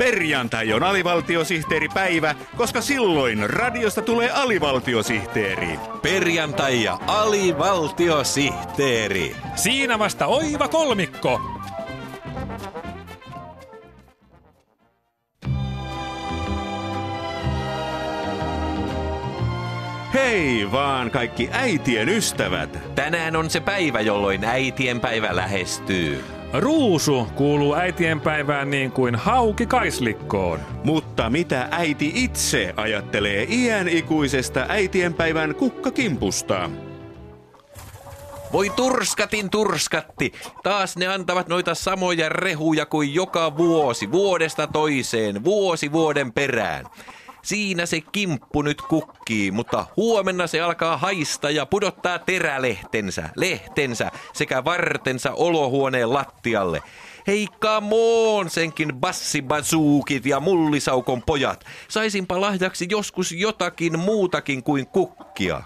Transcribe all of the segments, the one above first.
Perjantai on alivaltiosihteeripäivä, koska silloin radiosta tulee alivaltiosihteeri. Perjantai ja alivaltiosihteeri. Siinä vasta oiva kolmikko. Hei vaan kaikki äitien ystävät. Tänään on se päivä, jolloin äitien päivä lähestyy. Ruusu kuuluu äitienpäivään niin kuin hauki kaislikkoon. Mutta mitä äiti itse ajattelee iän ikuisesta äitienpäivän kukkakimpusta? Voi turskatin turskatti. Taas ne antavat noita samoja rehuja kuin joka vuosi, vuodesta toiseen, vuosi vuoden perään. Siinä se kimppu nyt kukkii, mutta huomenna se alkaa haista ja pudottaa terälehtensä, lehtensä sekä vartensa olohuoneen lattialle. Hei on senkin bassibasuukit ja mullisaukon pojat. Saisinpa lahjaksi joskus jotakin muutakin kuin kukkia.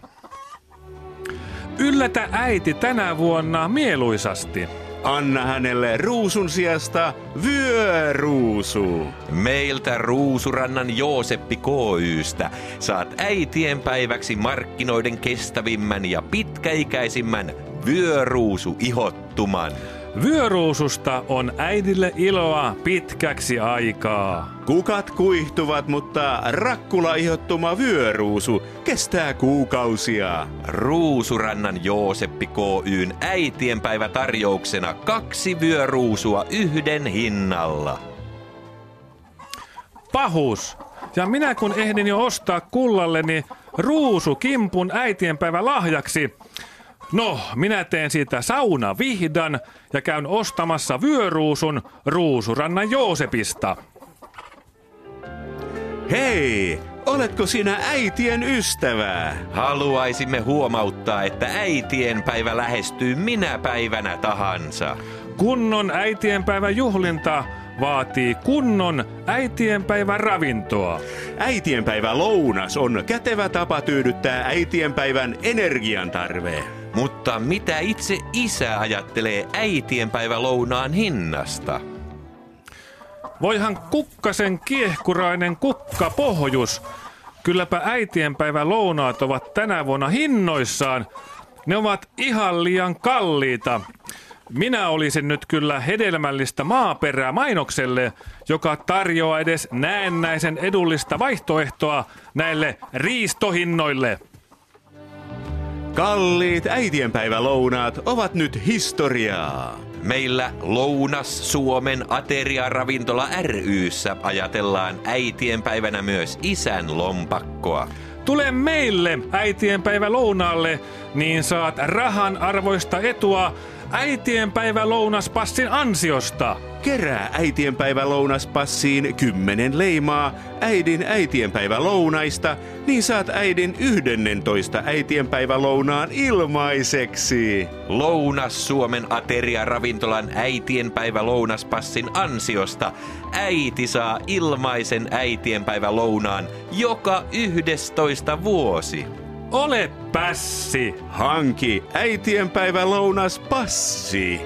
Yllätä äiti tänä vuonna mieluisasti. Anna hänelle ruusun sijasta vyöruusu. Meiltä Ruusurannan Jooseppi KYstä saat äitien päiväksi markkinoiden kestävimmän ja pitkäikäisimmän vyöruusu ihottuman. Vyöruususta on äidille iloa pitkäksi aikaa. Kukat kuihtuvat, mutta rakkula ihottuma vyöruusu kestää kuukausia. Ruusurannan Jooseppi KYn äitienpäivä tarjouksena kaksi vyöruusua yhden hinnalla. Pahus. Ja minä kun ehdin jo ostaa kullalleni ruusu kimpun äitienpäivä lahjaksi, No, minä teen siitä sauna vihdan ja käyn ostamassa vyöruusun Ruusurannan Joosepista. Hei, oletko sinä äitien ystävää? Haluaisimme huomauttaa, että äitien päivä lähestyy minä päivänä tahansa. Kunnon äitienpäivän juhlinta vaatii kunnon äitienpäivän ravintoa. Äitienpäivä lounas on kätevä tapa tyydyttää äitienpäivän energiantarve. Mutta mitä itse isä ajattelee äitienpäivä lounaan hinnasta? Voihan kukkasen kiehkurainen kukka pohjus. Kylläpä äitienpäivä lounaat ovat tänä vuonna hinnoissaan. Ne ovat ihan liian kalliita. Minä olisin nyt kyllä hedelmällistä maaperää mainokselle, joka tarjoaa edes näennäisen edullista vaihtoehtoa näille riistohinnoille. Kalliit äitienpäivälounaat ovat nyt historiaa. Meillä Lounas Suomen ateriaravintola ryssä ajatellaan äitienpäivänä myös isän lompakkoa. Tule meille äitienpäivä lounaalle, niin saat rahan arvoista etua äitienpäivä lounaspassin ansiosta. Kerää äitienpäivä lounaspassiin kymmenen leimaa äidin äitienpäivä lounaista, niin saat äidin 11 äitienpäivä lounaan ilmaiseksi. Lounas Suomen Ateria Ravintolan äitienpäivä lounaspassin ansiosta äiti saa ilmaisen äitienpäivä lounaan joka 11 vuosi. Ole pässi! Hanki äitienpäivä lounas passi.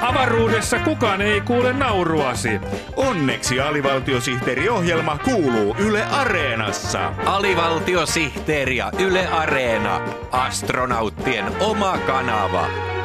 Avaruudessa kukaan ei kuule nauruasi. Onneksi alivaltiosihteeriohjelma kuuluu Yle Areenassa. Alivaltiosihteeri ja Yle Areena. Astronauttien oma kanava.